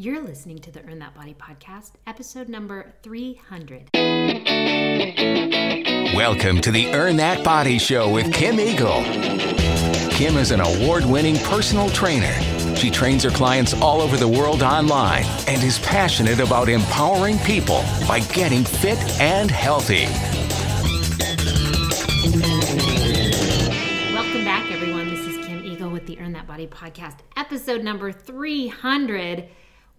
You're listening to the Earn That Body podcast, episode number 300. Welcome to the Earn That Body Show with Kim Eagle. Kim is an award winning personal trainer. She trains her clients all over the world online and is passionate about empowering people by getting fit and healthy. Welcome back, everyone. This is Kim Eagle with the Earn That Body podcast, episode number 300.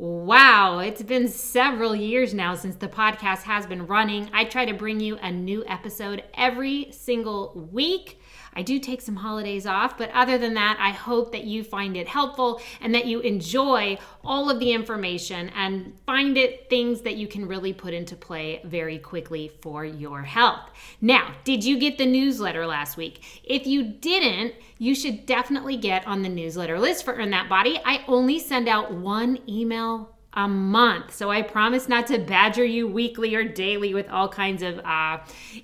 Wow, it's been several years now since the podcast has been running. I try to bring you a new episode every single week. I do take some holidays off, but other than that, I hope that you find it helpful and that you enjoy all of the information and find it things that you can really put into play very quickly for your health. Now, did you get the newsletter last week? If you didn't, you should definitely get on the newsletter list for Earn That Body. I only send out one email a month. So I promise not to badger you weekly or daily with all kinds of uh,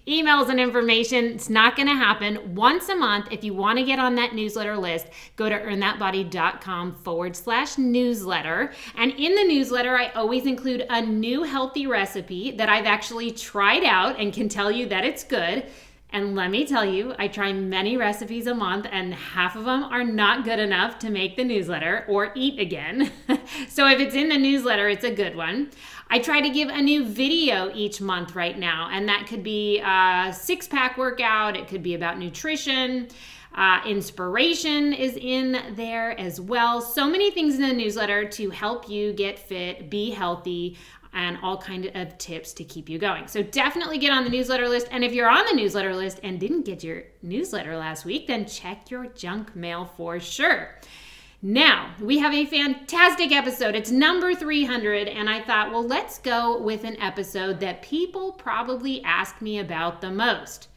emails and information. It's not going to happen. Once a month, if you want to get on that newsletter list, go to earnthatbody.com forward slash newsletter. And in the newsletter, I always include a new healthy recipe that I've actually tried out and can tell you that it's good. And let me tell you, I try many recipes a month, and half of them are not good enough to make the newsletter or eat again. so if it's in the newsletter, it's a good one. I try to give a new video each month right now, and that could be a six pack workout, it could be about nutrition. Uh, inspiration is in there as well. So many things in the newsletter to help you get fit, be healthy, and all kind of tips to keep you going. So definitely get on the newsletter list. And if you're on the newsletter list and didn't get your newsletter last week, then check your junk mail for sure. Now, we have a fantastic episode. It's number 300, and I thought, well, let's go with an episode that people probably ask me about the most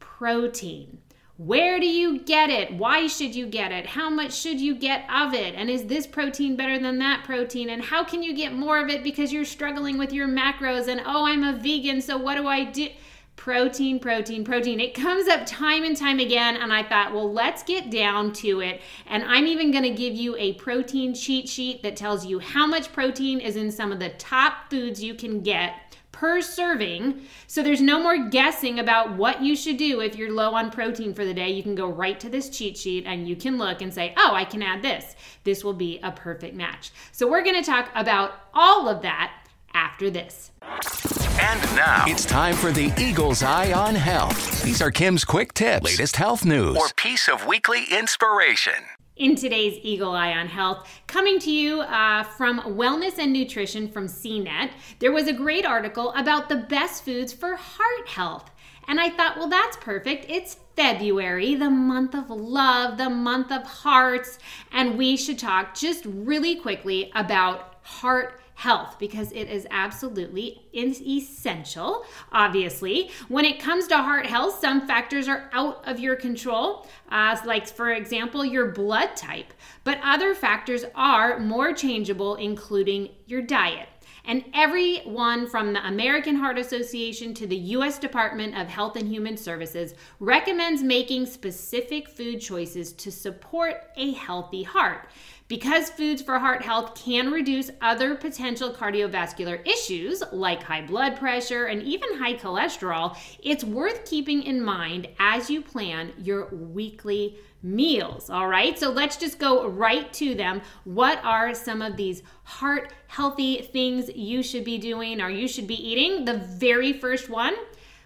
protein. Where do you get it? Why should you get it? How much should you get of it? And is this protein better than that protein? And how can you get more of it because you're struggling with your macros? And oh, I'm a vegan, so what do I do? Protein, protein, protein. It comes up time and time again. And I thought, well, let's get down to it. And I'm even going to give you a protein cheat sheet that tells you how much protein is in some of the top foods you can get per serving. So there's no more guessing about what you should do if you're low on protein for the day. You can go right to this cheat sheet and you can look and say, oh, I can add this. This will be a perfect match. So we're going to talk about all of that after this. And now it's time for the Eagle's Eye on Health. These are Kim's quick tips, latest health news, or piece of weekly inspiration in today's Eagle Eye on Health. Coming to you uh, from Wellness and Nutrition from CNET, there was a great article about the best foods for heart health. And I thought, well, that's perfect. It's February, the month of love, the month of hearts, and we should talk just really quickly about heart health because it is absolutely essential, obviously. When it comes to heart health, some factors are out of your control, uh, like, for example, your blood type, but other factors are more changeable, including your diet. And everyone from the American Heart Association to the U.S. Department of Health and Human Services recommends making specific food choices to support a healthy heart. Because foods for heart health can reduce other potential cardiovascular issues like high blood pressure and even high cholesterol, it's worth keeping in mind as you plan your weekly meals. All right, so let's just go right to them. What are some of these heart healthy things you should be doing or you should be eating? The very first one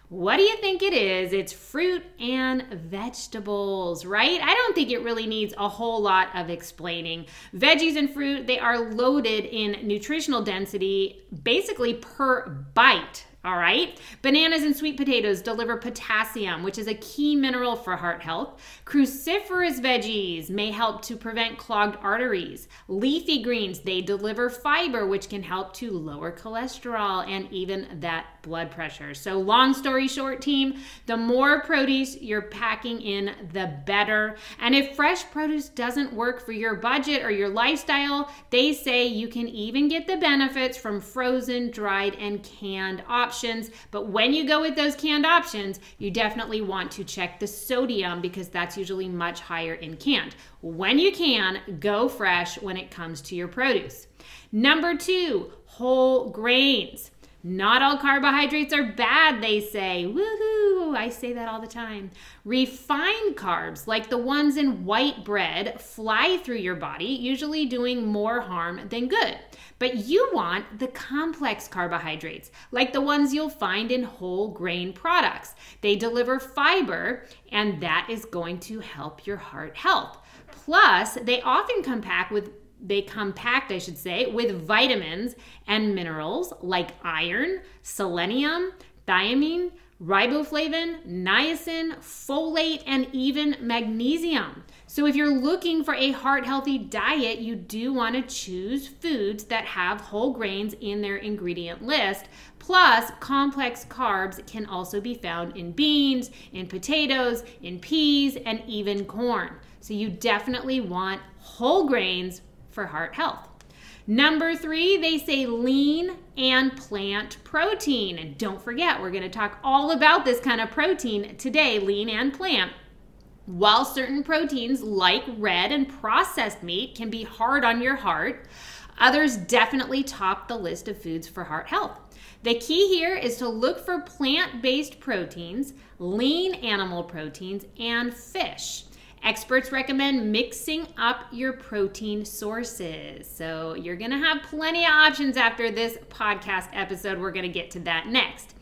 what do you think it is? It's fruit and vegetables, right? I don't think it really needs a whole lot of explaining. Veggies and fruit, they are loaded in nutritional density basically per bite. All right. Bananas and sweet potatoes deliver potassium, which is a key mineral for heart health. Cruciferous veggies may help to prevent clogged arteries. Leafy greens, they deliver fiber, which can help to lower cholesterol and even that blood pressure. So, long story short, team, the more produce you're packing in, the better. And if fresh produce doesn't work for your budget or your lifestyle, they say you can even get the benefits from frozen, dried, and canned options. But when you go with those canned options, you definitely want to check the sodium because that's usually much higher in canned. When you can, go fresh when it comes to your produce. Number two, whole grains. Not all carbohydrates are bad, they say. Woohoo! I say that all the time. Refined carbs, like the ones in white bread, fly through your body, usually doing more harm than good. But you want the complex carbohydrates, like the ones you'll find in whole grain products. They deliver fiber, and that is going to help your heart health. Plus, they often come packed with they come packed, I should say, with vitamins and minerals like iron, selenium, thiamine, riboflavin, niacin, folate, and even magnesium. So, if you're looking for a heart healthy diet, you do want to choose foods that have whole grains in their ingredient list. Plus, complex carbs can also be found in beans, in potatoes, in peas, and even corn. So, you definitely want whole grains for heart health. Number three, they say lean and plant protein. And don't forget, we're going to talk all about this kind of protein today lean and plant. While certain proteins, like red and processed meat, can be hard on your heart, others definitely top the list of foods for heart health. The key here is to look for plant based proteins, lean animal proteins, and fish. Experts recommend mixing up your protein sources. So you're to have plenty of options after this podcast episode. We're to get to that next.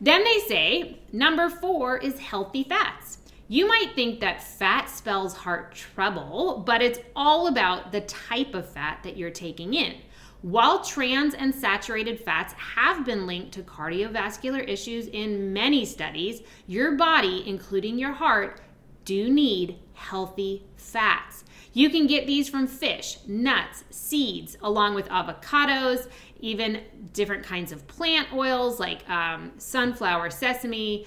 Then they say number four is healthy fats. You might think that fat spells heart trouble, but it's all about the type of fat that you're taking in. While trans and saturated fats have been linked to cardiovascular issues in many studies, your body, including your heart, do need healthy fats. You can get these from fish, nuts, seeds, along with avocados, even different kinds of plant oils like um, sunflower, sesame,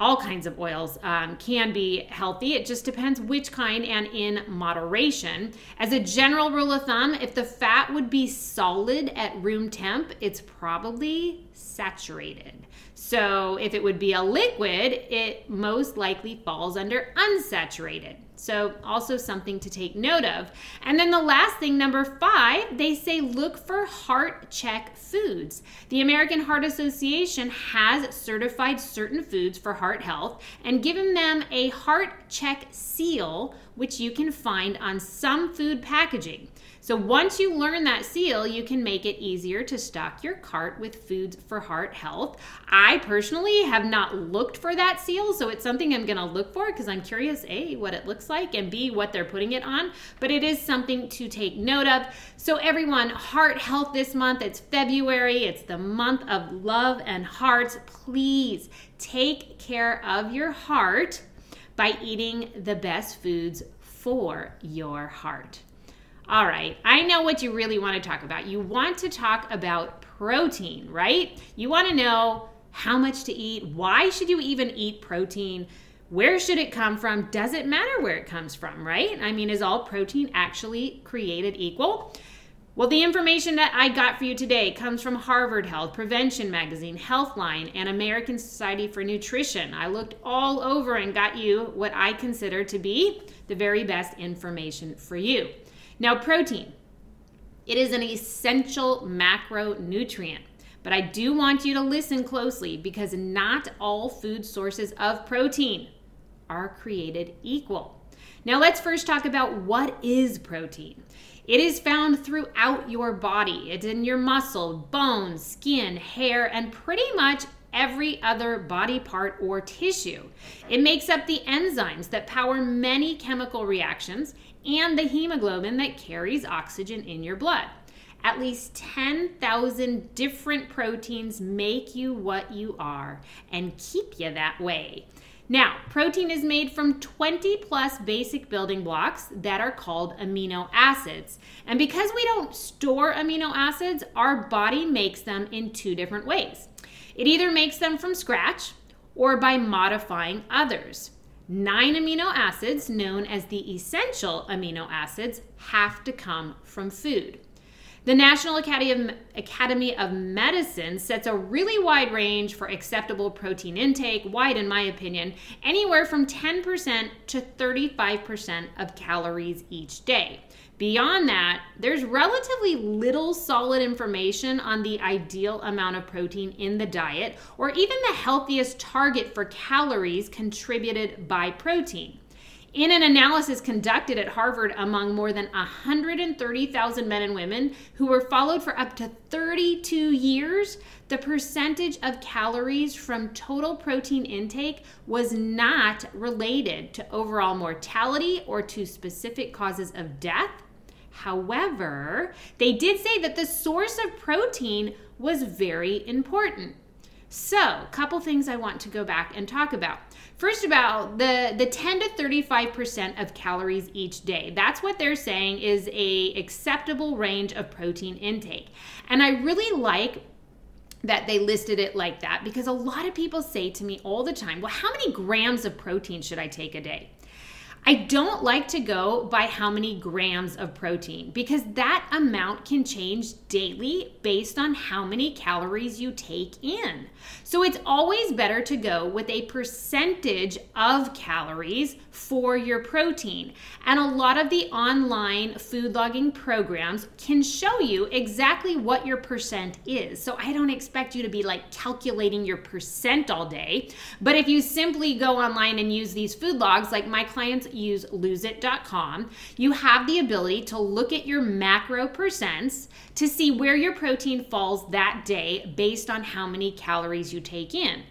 all kinds of oils um, can be healthy. It just depends which kind and in moderation. As a general rule of thumb, if the fat would be solid at room temp, it's probably saturated. So if it would be a liquid, it most likely falls under unsaturated. So, also something to take note of. And then the last thing, number five, they say look for heart check foods. The American Heart Association has certified certain foods for heart health and given them a heart check seal, which you can find on some food packaging. So once you learn that seal, you can make it easier to stock your cart with foods for heart health. I personally have not looked for that seal, so it's something I'm going to look for because I'm curious A, what it looks like, and B, what they're putting it on. But it is something to take note of. So, everyone, heart health this month, it's February, it's the month of love and hearts. Please take care of your heart by eating the best foods for your heart. All right, I know what you really want to talk about. You want to talk about protein, right? You want to know how much to eat, why should you even eat protein? Where should it come from? Does it matter where it comes from, right? I mean, is all protein actually created equal? Well, the information that I got for you today comes from Harvard Health, Prevention Magazine, Healthline, and American Society for Nutrition. I looked all over and got you what I consider to be the very best information for you. Now, protein. It is an essential macronutrient, but I do want you to listen closely because not all food sources of protein are created equal. Now, let's first talk about what is protein. It is found throughout your body. It's in your muscle, bones, skin, hair, and pretty much every other body part or tissue. It makes up the enzymes that power many chemical reactions and the hemoglobin that carries oxygen in your blood. At least 10,000 different proteins make you what you are and keep you that way. Now, protein is made from 20 plus basic building blocks that are called amino acids. And because we don't store amino acids, our body makes them in two different ways. It either makes them from scratch or by modifying others. Nine amino acids, known as the essential amino acids, have to come from food. The National Academy of, Medicine sets a really wide range for acceptable protein intake, wide in my opinion, anywhere from 10% to 35% of calories each day. Beyond that, there's relatively little solid information on the ideal amount of protein in the diet or even the healthiest target for calories contributed by protein. In an analysis conducted at Harvard among more than 130,000 men and women who were followed for up to 32 years, the percentage of calories from total protein intake was not related to overall mortality or to specific causes of death. However, they did say that the source of protein was very important. So, a couple things I want to go back and talk about. First about the the 10 to 35% of calories each day. That's what they're saying is a acceptable range of protein intake. And I really like that they listed it like that because a lot of people say to me all the time, "Well, how many grams of protein should I take a day?" I don't like to go by how many grams of protein because that amount can change daily based on how many calories you take in. So it's always better to go with a percentage of calories for your protein. And a lot of the online food logging programs can show you exactly what your percent is. So I don't expect you to be like calculating your percent all day. But if you simply go online and use these food logs, like my clients use loseit.com, you have the ability to look at your macro percents to see where your protein falls that day based on how many calories you take in.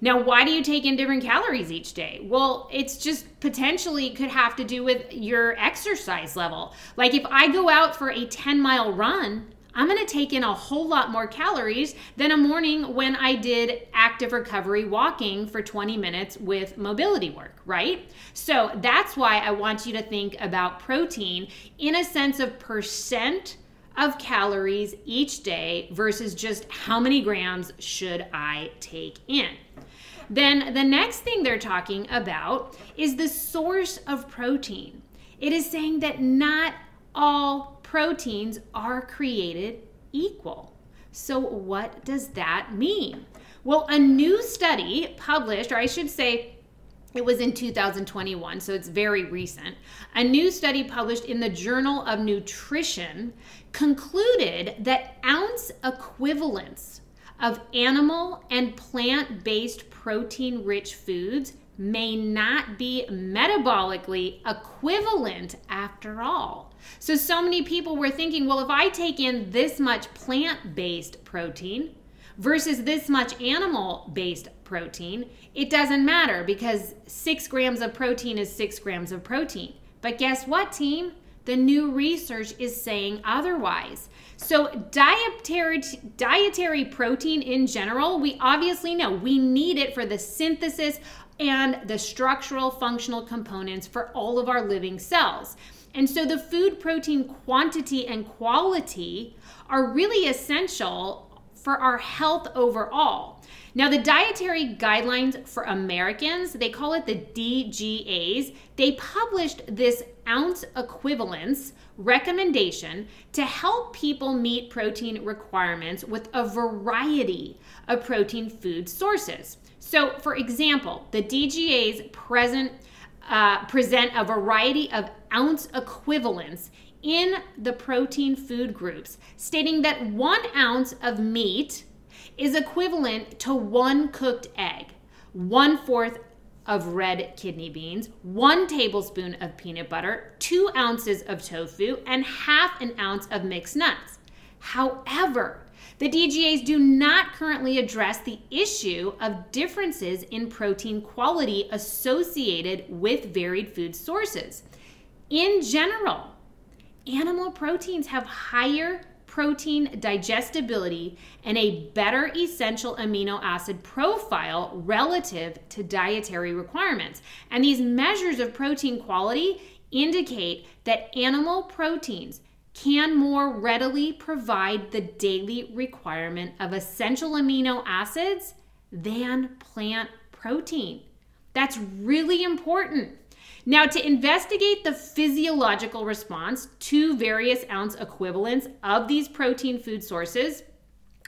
Now, why do you take in different calories each day? Well, it's just potentially could have to do with your exercise level. Like if I go out for a 10 mile run, I'm going to take in a whole lot more calories than a morning when I did active recovery walking for 20 minutes with mobility work, right? So that's why I want you to think about protein in a sense of percent of calories each day versus just how many grams should I take in. Then the next thing they're talking about is the source of protein. It is saying that not all proteins are created equal. So, what does that mean? Well, a new study published, or I should say, it was in 2021, so it's very recent. A new study published in the Journal of Nutrition concluded that ounce equivalents of animal and plant based protein rich foods may not be metabolically equivalent after all. So, so many people were thinking, well, if I take in this much plant based protein versus this much animal based protein, it doesn't matter because six grams of protein is six grams of protein. But guess what, team? The new research is saying otherwise. So, dietary, dietary protein in general, we obviously know we need it for the synthesis and the structural functional components for all of our living cells. And so, the food protein quantity and quality are really essential for our health overall. Now, the dietary guidelines for Americans, they call it the DGAs, they published this ounce equivalence recommendation to help people meet protein requirements with a variety of protein food sources. So, for example, the DGAs present uh, present a variety of ounce equivalents in the protein food groups, stating that one ounce of meat is equivalent to one cooked egg, one fourth of red kidney beans, one tablespoon of peanut butter, two ounces of tofu, and half an ounce of mixed nuts. However, the DGAs do not currently address the issue of differences in protein quality associated with varied food sources. In general, animal proteins have higher protein digestibility, and a better essential amino acid profile relative to dietary requirements. And these measures of protein quality indicate that animal proteins can more readily provide the daily requirement of essential amino acids than plant protein. That's really important now, to investigate the physiological response to various ounce equivalents of these protein food sources,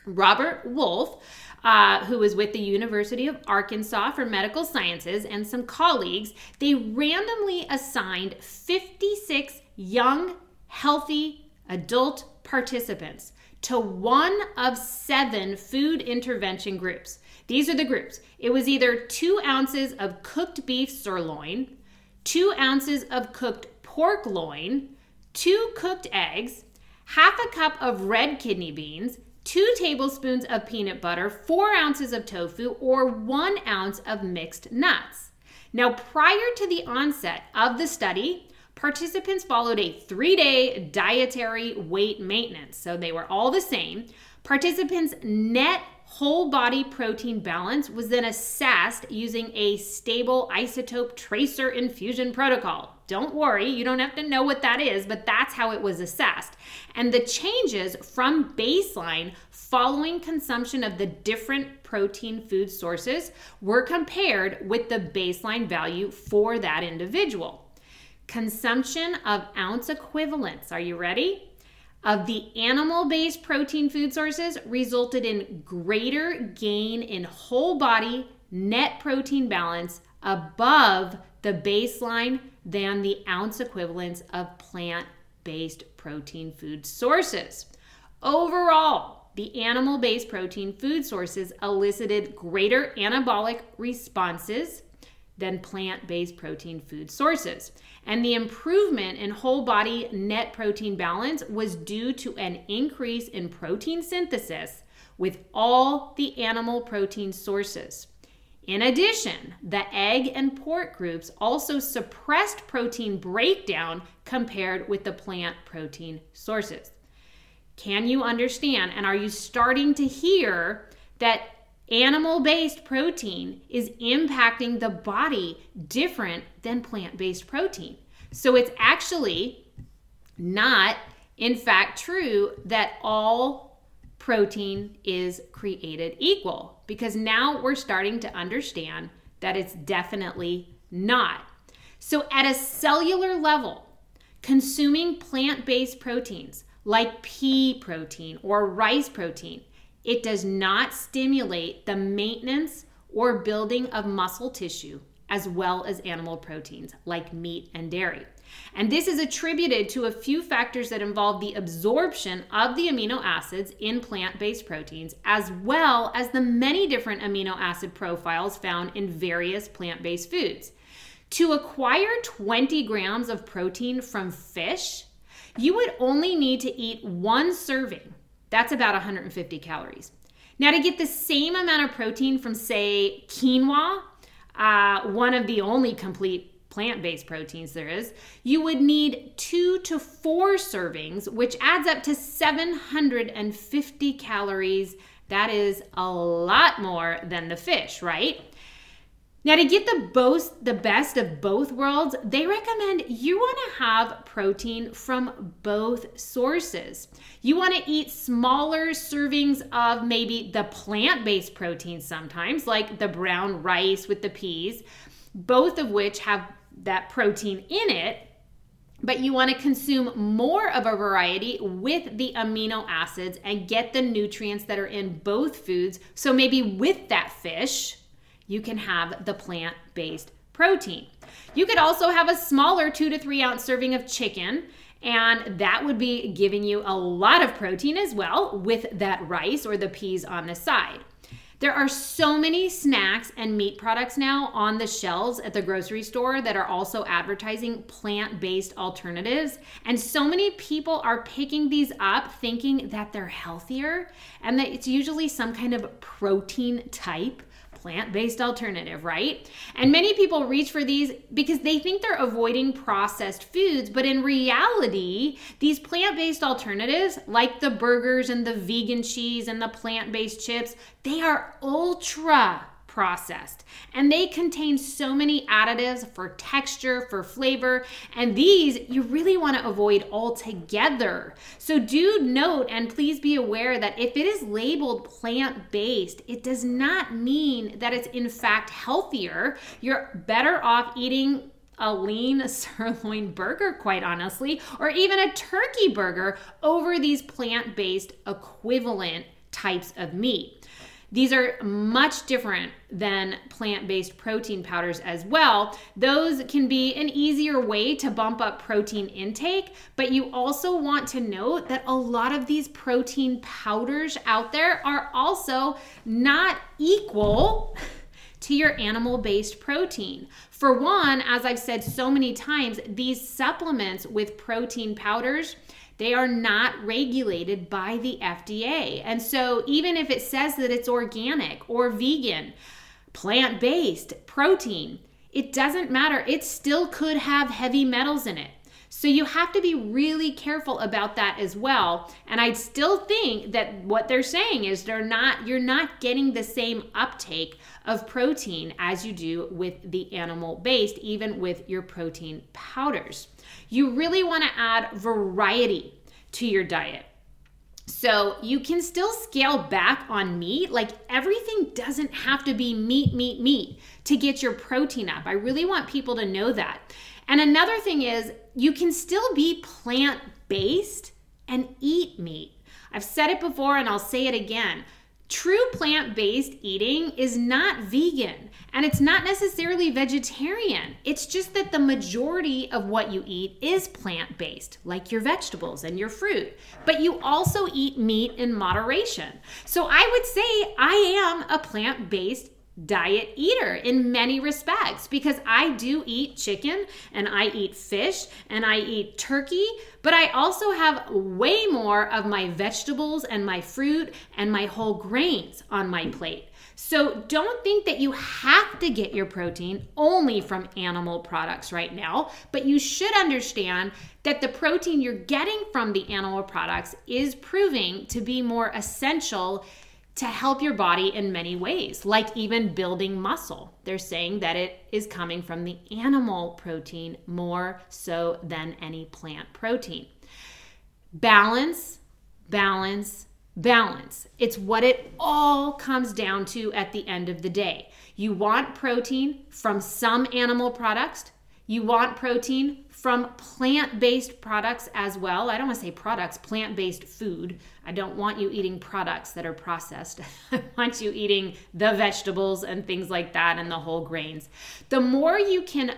Robert Wolfe, uh, who was with the University of Arkansas for Medical Sciences, and some colleagues, they randomly assigned 56 young healthy adult participants to one of seven food intervention groups. These are the groups. It was either two ounces of cooked beef sirloin, two ounces of cooked pork loin, two cooked eggs, half a cup of red kidney beans, two tablespoons of peanut butter, four ounces of tofu, or one ounce of mixed nuts. Now, prior to the onset of the study, participants followed a three day dietary weight maintenance. So they were all the same. Participants' net whole body protein balance was then assessed using a stable isotope tracer infusion protocol. Don't worry, you don't have to know what that is, but that's how it was assessed. And the changes from baseline following consumption of the different protein food sources were compared with the baseline value for that individual. Consumption of ounce equivalents, are you ready? of the animal based protein food sources resulted in greater gain in whole body net protein balance above the baseline than the ounce equivalents of plant based protein food sources. Overall, the animal based protein food sources elicited greater anabolic responses than plant based protein food sources. And the improvement in whole body net protein balance was due to an increase in protein synthesis with all the animal protein sources. In addition, the egg and pork groups also suppressed protein breakdown compared with the plant protein sources. Can you understand? And are you starting to hear that animal based protein is impacting the body different than plant based protein. So it's actually not, in fact, true that all protein is created equal because now we're starting to understand that it's definitely not. So, at a cellular level, consuming plant based proteins like pea protein or rice protein it does not stimulate the maintenance or building of muscle tissue as well as animal proteins like meat and dairy. And this is attributed to a few factors that involve the absorption of the amino acids in plant based proteins, as well as the many different amino acid profiles found in various plant based foods. To acquire 20 grams of protein from fish, you would only need to eat one serving that's about 150 calories. Now, to get the same amount of protein from, say, quinoa, uh, one of the only complete plant based proteins there is, you would need two to four servings, which adds up to 750 calories. That is a lot more than the fish, right? Now, to get the both the best of both worlds, they recommend you want to have protein from both sources. You want to eat smaller servings of maybe the plant-based protein sometimes, like the brown rice with the peas, both of which have that protein in it. But you want to consume more of a variety with the amino acids and get the nutrients that are in both foods. So maybe with that fish, you can have the plant based protein. You could also have a smaller two to three ounce serving of chicken, and that would be giving you a lot of protein as well with that rice or the peas on the side. There are so many snacks and meat products now on the shelves at the grocery store that are also advertising plant based alternatives. And so many people are picking these up thinking that they're healthier and that it's usually some kind of protein type plant based alternative, right? And many people reach for these because they think they're avoiding processed foods, but in reality, these plant based alternatives, like the burgers and the vegan cheese and the plant based chips, they are ultra processed. And they contain so many additives for texture, for flavor, and these you really want to avoid altogether. So do note and please be aware that if it is labeled plant based, it does not mean that it's in fact healthier. You're better off eating a lean sirloin burger, quite honestly, or even a turkey burger over these plant based equivalent types of meat. These are much different than plant based protein powders as well. Those can be an easier way to bump up protein intake, but you also want to note that a lot of these protein powders out there are also not equal to your animal based protein. For one, as I've said so many times, these supplements with protein powders. They are not regulated by the FDA. And so, even if it says that it's organic or vegan, plant based protein, it doesn't matter. It still could have heavy metals in it. So you have to be really careful about that as well. And I still think that what they're saying is they're not you're not getting the same uptake of protein as you do with the animal based even with your protein powders. You really want to add variety to your diet. So you can still scale back on meat. Like everything doesn't have to be meat, meat, meat to get your protein up. I really want people to know that. And another thing is, you can still be plant based and eat meat. I've said it before and I'll say it again. True plant based eating is not vegan and it's not necessarily vegetarian. It's just that the majority of what you eat is plant based, like your vegetables and your fruit. But you also eat meat in moderation. So I would say I am a plant based diet eater in many respects because I do eat chicken and I eat fish and I eat turkey, but I also have way more of my vegetables and my fruit and my whole grains on my plate. So don't think that you have to get your protein only from animal products right now, but you should understand that the protein you're getting from the animal products is proving to be more essential to help your body in many ways, like even building muscle. They're saying that it is coming from the animal protein more so than any plant protein. Balance, balance, balance. It's what it all comes down to at the end of the day. You want protein from some animal products, you want protein from plant based products as well. I don't want to say products, plant based food. I don't want you eating products that are processed. I want you eating the vegetables and things like that and the whole grains. The more you can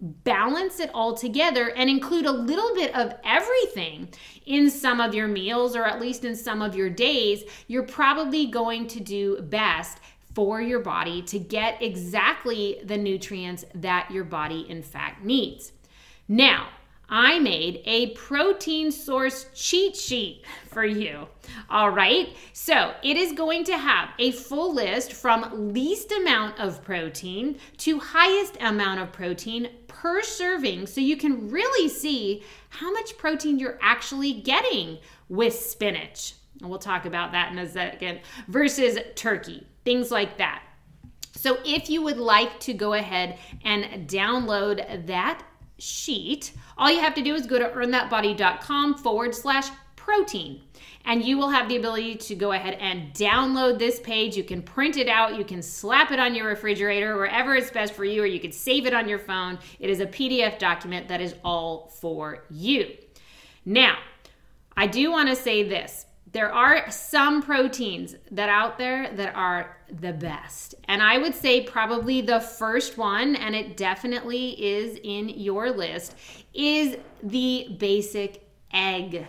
balance it all together and include a little bit of everything in some of your meals or at least in some of your days, you're probably going to do best for your body to get exactly the nutrients that your body in fact needs. Now, I made a protein source cheat sheet for you. All right. So it is going to have a full list from least amount of protein to highest amount of protein per serving. So you can really see how much protein you're actually getting with spinach. And we'll talk about that in a second, versus turkey, things like that. So if you would like to go ahead and download that sheet, all you have to do is go to earnthatbody.com forward slash protein. And you will have the ability to go ahead and download this page. You can print it out, you can slap it on your refrigerator, wherever it's best for you, or you can save it on your phone. It is a PDF document that is all for you. Now, I do want to say this there are some proteins that out there that are the best. And I would say probably the first one, and it definitely is in your list, is the basic egg.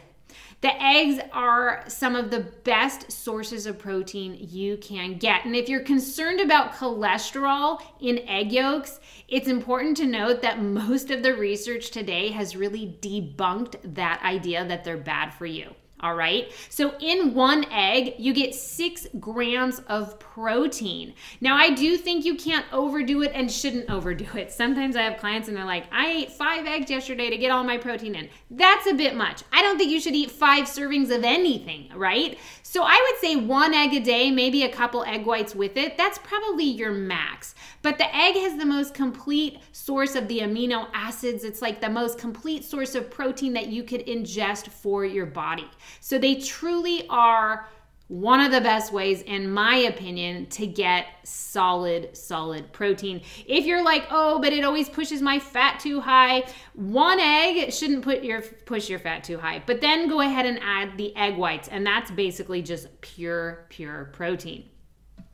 The eggs are some of the best sources of protein you can get. And if you're concerned about cholesterol in egg yolks, it's important to note that most of the research today has really debunked that idea that they're bad for you. All right. So in one egg, you get six grams of protein. Now, I do think you can't overdo it and shouldn't overdo it. Sometimes I have clients and they're like, I ate five eggs yesterday to get all my protein in. That's a bit much. I don't think you should eat five servings of anything, right? So I would say one egg a day, maybe a couple egg whites with it. That's probably your max. But the egg has the most complete source of the amino acids. It's like the most complete source of protein that you could ingest for your body. So they truly are one of the best ways, in my opinion, to get solid, solid protein. If you're like, oh, but it always pushes my fat too high, one egg shouldn't put your push your fat too high. But then go ahead and add the egg whites, and that's basically just pure, pure protein.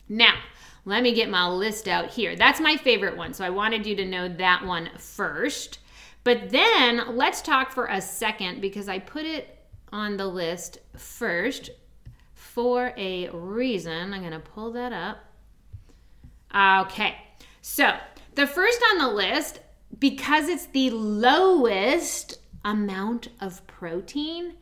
Now, let me get my list out here. That's my favorite one. So I wanted you to know that one first. But then let's talk for a second because I put it on the list first for a reason. I'm going to pull that up. Okay. So the first on the list, because it's the lowest amount of protein,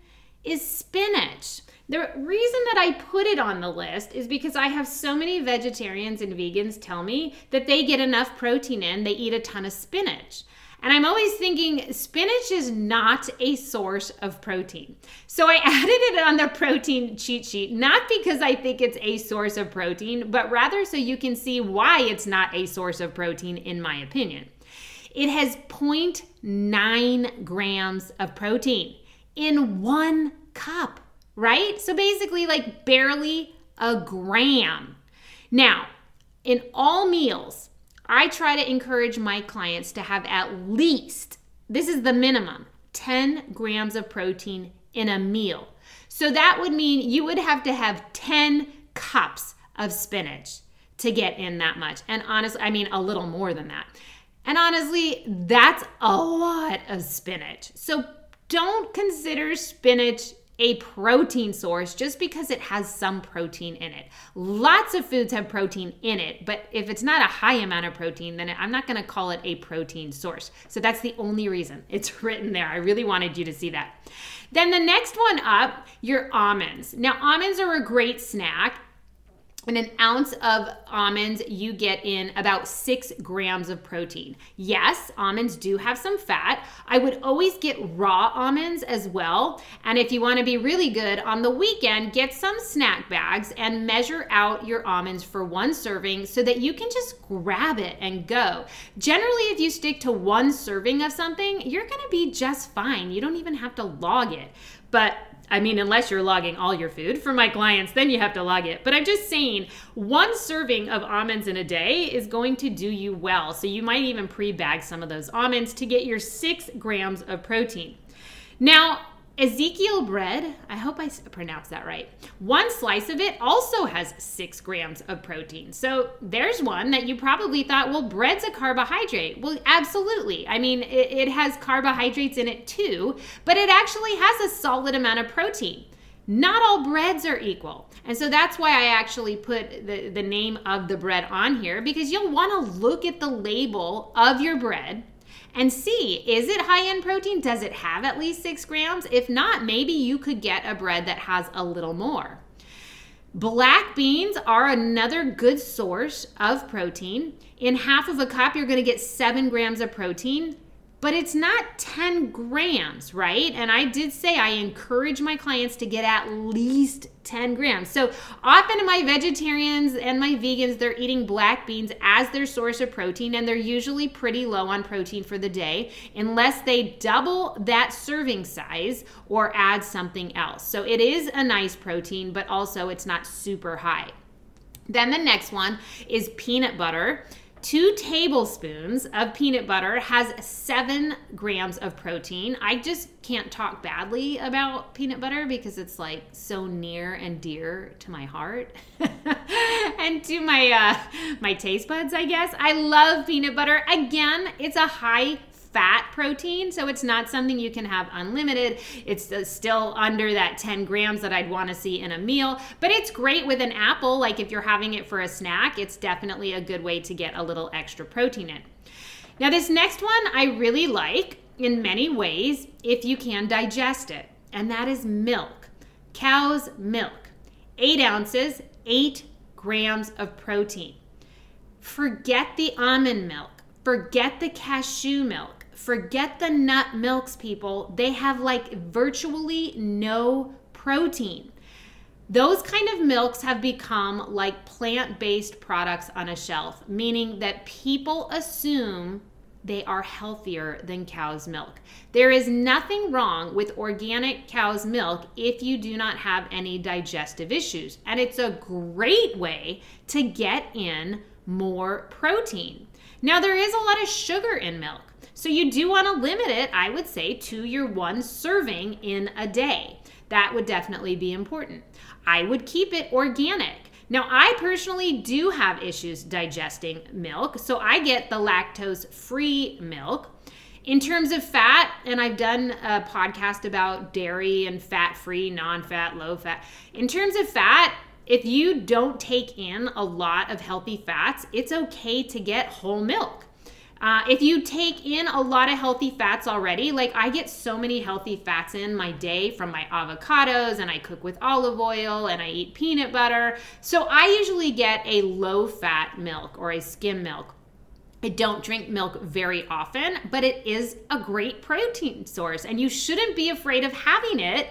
is spinach. The reason that I put it on the list is because I have so many vegetarians and vegans tell me that they get enough protein in, they eat a ton of spinach. And I'm always thinking spinach is not a source of protein. So I added it on the protein cheat sheet, not because I think it's a source of protein, but rather so you can see why it's not a source of protein, in my opinion. It has 0.9 grams of protein in one cup, right? So basically, like barely a gram. Now, in all meals, I try to encourage my clients to have at least, this is the minimum, 10 grams of protein in a meal. So that would mean you would have to have 10 cups of spinach to get in that much. And honestly, I mean, a little more than that. And honestly, that's a lot of spinach. So don't consider spinach a protein source just because it has some protein in it. Lots of foods have protein in it, but if it's not a high amount of protein, then I'm not going to call it a protein source. So that's the only reason it's written there. I really wanted you to see that. Then the next one up, your almonds. Now, almonds are a great snack in an ounce of almonds, you get in about six grams of protein. Yes, almonds do have some fat. I would always get raw almonds as well. And if you want to be really good on the weekend, get some snack bags and measure out your almonds for one serving so that you can just grab it and go. Generally, if you stick to one serving of something, you're going to be just fine. You don't even have to log it. But I mean, unless you're logging all your food for my clients, then you have to log it. But I'm just saying, one serving of almonds in a day is going to do you well. So you might even pre bag some of those almonds to get your six grams of protein. Now, Ezekiel bread, I hope I pronounced that right. One slice of it also has six grams of protein. So there's one that you probably thought, well, bread's a carbohydrate. Well, absolutely. I mean, it, it has carbohydrates in it too, but it actually has a solid amount of protein. Not all breads are equal. And so that's why I actually put the, the name of the bread on here because you'll want to look at the label of your bread and see is it high in protein? Does it have at least six grams? If not, maybe you could get a bread that has a little more. Black beans are another good source of protein. In half of a cup, you're going to get seven grams of protein but it's not 10 grams, right? And I did say I encourage my clients to get at least 10 grams. So often my vegetarians and my vegans, they're eating black beans as their source of protein, and they're usually pretty low on protein for the day unless they double that serving size or add something else. So it is a nice protein, but also it's not super high. Then the next one is peanut butter. Two tablespoons of peanut butter has seven grams of protein. I just can't talk badly about peanut butter because it's like so near and dear to my heart and to my uh, my taste buds. I guess I love peanut butter. Again, it's a high fat protein. So it's not something you can have unlimited. It's uh, still under that 10 grams that I'd want to see in a meal, but it's great with an apple. Like if you're having it for a snack, it's definitely a good way to get a little extra protein in. Now, this next one I really like in many ways if you can digest it, and that is milk. Cow's milk, eight ounces, eight grams of protein. Forget the almond milk, forget the cashew milk Forget the nut milks, people. They have like virtually no protein. Those kind of milks have become like plant based products on a shelf, meaning that people assume they are healthier than cow's milk. There is nothing wrong with organic cow's milk if you do not have any digestive issues. And it's a great way to get in more protein. Now, there is a lot of sugar in milk. So you do want to limit it, I would say, to your one serving in a day. That would definitely be important. I would keep it organic. Now, I personally do have issues digesting milk, so I get the lactose free milk. In terms of fat, and I've done a podcast about dairy and fat free, non fat, low fat. In terms of fat, if you don't take in a lot of healthy fats, it's okay to get whole milk. Uh, if you take in a lot of healthy fats already, like I get so many healthy fats in my day from my avocados, and I cook with olive oil, and I eat peanut butter. So I usually get a low fat milk or a skim milk. I don't drink milk very often, but it is a great protein source, and you shouldn't be afraid of having it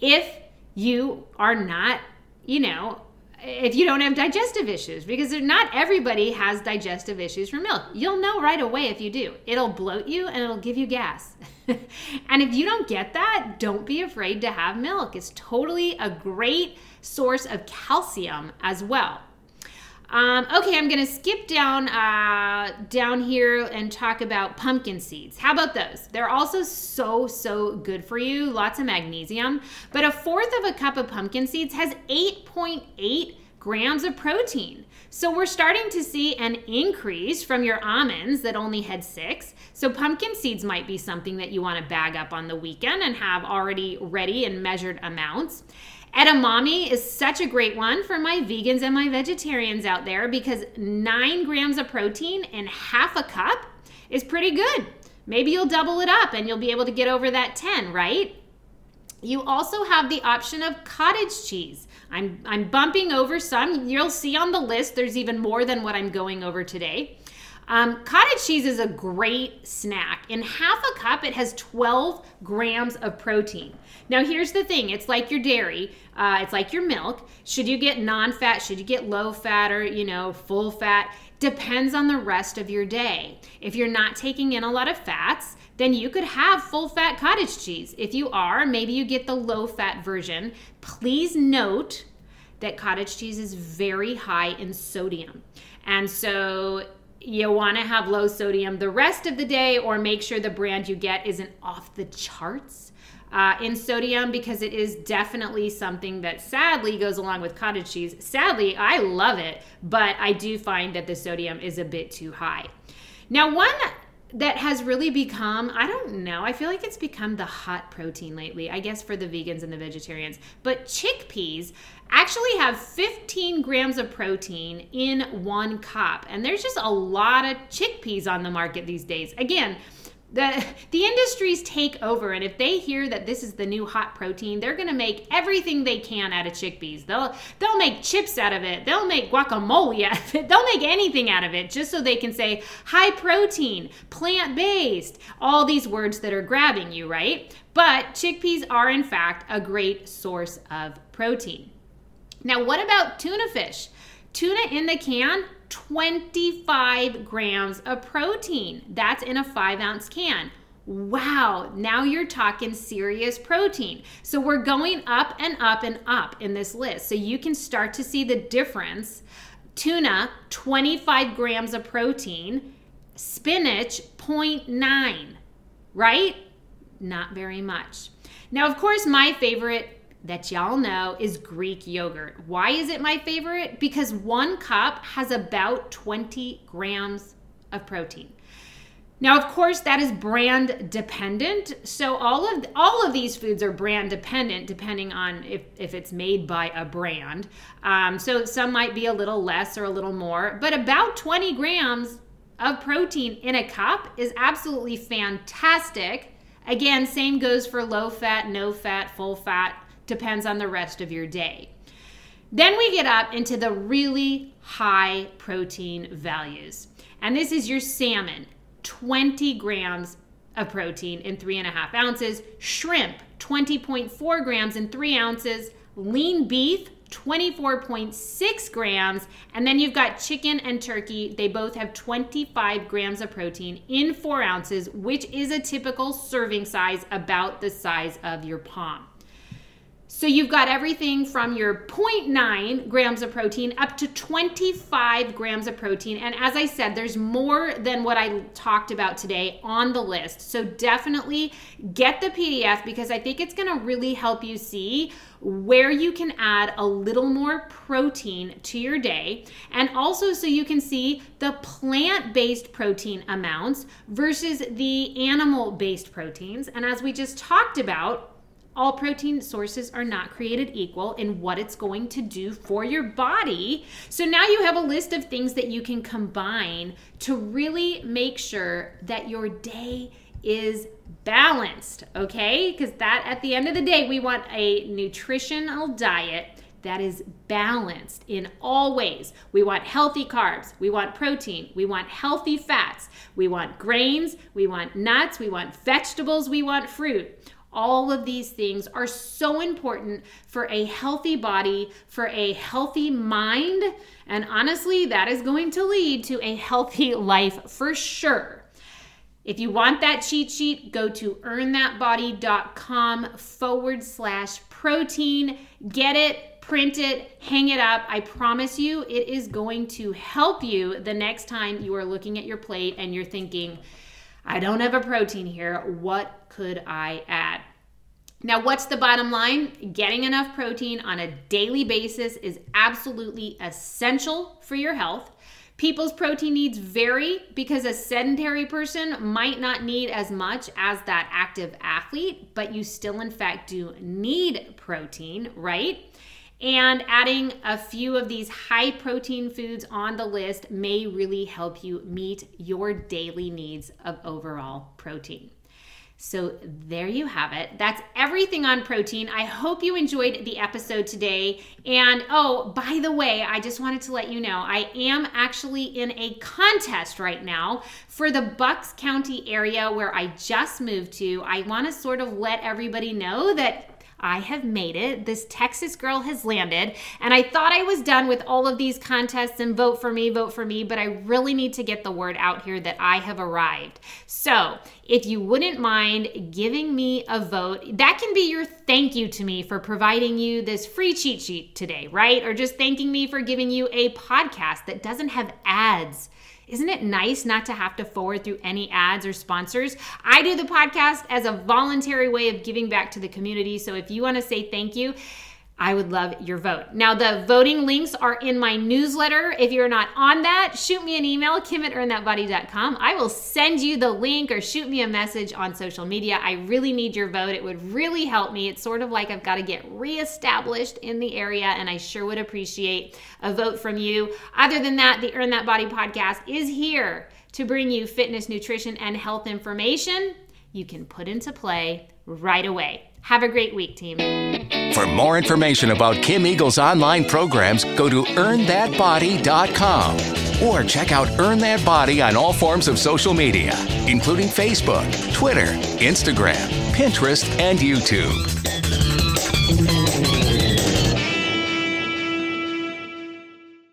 if you are not, you know, if you don't have digestive issues because not everybody has digestive issues from milk. You'll know right away if you do. It'll bloat you and it'll give you gas. and if you don't get that, don't be afraid to have milk. It's totally a great source of calcium as well. Um, okay, I'm gonna skip down uh, down here and talk about pumpkin seeds. How about those? They're also so so good for you. Lots of magnesium, but a fourth of a cup of pumpkin seeds has 8.8 grams of protein. So we're starting to see an increase from your almonds that only had six. So pumpkin seeds might be something that you want to bag up on the weekend and have already ready in measured amounts. Edamame is such a great one for my vegans and my vegetarians out there because nine grams of protein in half a cup is pretty good. Maybe you'll double it up and you'll be able to get over that 10, right? You also have the option of cottage cheese. I'm, I'm bumping over some. You'll see on the list, there's even more than what I'm going over today. Um, cottage cheese is a great snack. In half a cup, it has 12 grams of protein. Now, here's the thing it's like your dairy, uh, it's like your milk. Should you get non fat? Should you get low fat or, you know, full fat? Depends on the rest of your day. If you're not taking in a lot of fats, then you could have full fat cottage cheese. If you are, maybe you get the low fat version. Please note that cottage cheese is very high in sodium. And so you want to have low sodium the rest of the day or make sure the brand you get isn't off the charts uh, in sodium because it is definitely something that sadly goes along with cottage cheese. Sadly, I love it, but I do find that the sodium is a bit too high. Now, one that has really become i don't know i feel like it's become the hot protein lately i guess for the vegans and the vegetarians but chickpeas actually have 15 grams of protein in one cup. And there's just a lot of chickpeas on the market these days. Again the the industries take over and if they hear that this is the new hot protein they're to make everything they can out of chickpeas. They'll they'll make chips out of it. They'll make guacamole out of it. They'll make anything out of it just so they can say high protein plant-based all these words that are grabbing you right? But chickpeas are in fact a great source of protein now what about tuna fish tuna in the can 25 grams of protein. That's in a five ounce can. Wow, now you're talking serious protein. So we're going up and up and up in this list. So you can start to see the difference. Tuna, 25 grams of protein, spinach, 0.9, right? Not very much. Now, of course, my favorite that y'all know is Greek yogurt. Why is it my favorite? Because one cup has about 20 grams of protein. Now, of course, that is brand dependent. So all of all of these foods are brand dependent, depending on if, if it's made by a brand. Um, so some might be a little less or a little more, but about 20 grams of protein in a cup is absolutely fantastic. Again, same goes for low fat, no fat, full fat depends on the rest of your day. Then we get up into the really high protein values. And this is your salmon, 20 grams of protein in three and a half ounces, shrimp, 20.4 grams in three ounces, lean beef, 24.6 grams. And then you've got chicken and turkey. They both have 25 grams of protein in four ounces, which is a typical serving size about the size of your palm. So you've got everything from your 0.9 grams of protein up to 25 grams of protein. And as I said, there's more than what I talked about today on the list. So definitely get the PDF because I think it's going to really help you see where you can add a little more protein to your day. And also so you can see the plant based protein amounts versus the animal based proteins. And as we just talked about, all protein sources are not created equal in what it's going to do for your body. So now you have a list of things that you can combine to really make sure that your day is balanced, okay? Because that at the end of the day, we want a nutritional diet that is balanced in all ways. We want healthy carbs, we want protein, we want healthy fats, we want grains, we want nuts, we want vegetables, we want fruit. All of these things are so important for a healthy body, for a healthy mind, and honestly, that is going to lead to a healthy life for sure. If you want that cheat sheet, go to earnthatbody.com forward slash protein. Get it, print it, hang it up. I promise you, it is going to help you the next time you are looking at your plate and you're thinking, I don't have a protein here. What could I add? Now, what's the bottom line? Getting enough protein on a daily basis is absolutely essential for your health. People's protein needs vary because a sedentary person might not need as much as that active athlete, but you still, in fact, do need protein, right? And adding a few of these high protein foods on the list may really help you meet your daily needs of overall protein. So, there you have it. That's everything on protein. I hope you enjoyed the episode today. And oh, by the way, I just wanted to let you know I am actually in a contest right now for the Bucks County area where I just moved to. I want to sort of let everybody know that I have made it. This Texas girl has landed. And I thought I was done with all of these contests and vote for me, vote for me, but I really need to get the word out here that I have arrived. So if you wouldn't mind giving me a vote, that can be your thank you to me for providing you this free cheat sheet today, right? Or just thanking me for giving you a podcast that doesn't have ads isn't it nice not to have to forward through any ads or sponsors? I do the podcast as a voluntary way of giving back to the community. So if you want to say thank you, I would love your vote. Now, the voting links are in my newsletter. If you're not on that, shoot me an email, kim at earnthatbody.com. I will send you the link or shoot me a message on social media. I really need your vote. It would really help me. It's sort of like I've got to get reestablished in the area, and I sure would appreciate a vote from you. Other than that, the Earn That Body podcast is here to bring you fitness, nutrition, and health information you can put into play right away. Have a great week, team. For more information about Kim Eagle's online programs, go to earnthatbody.com or check out Earn That Body on all forms of social media, including Facebook, Twitter, Instagram, Pinterest, and YouTube.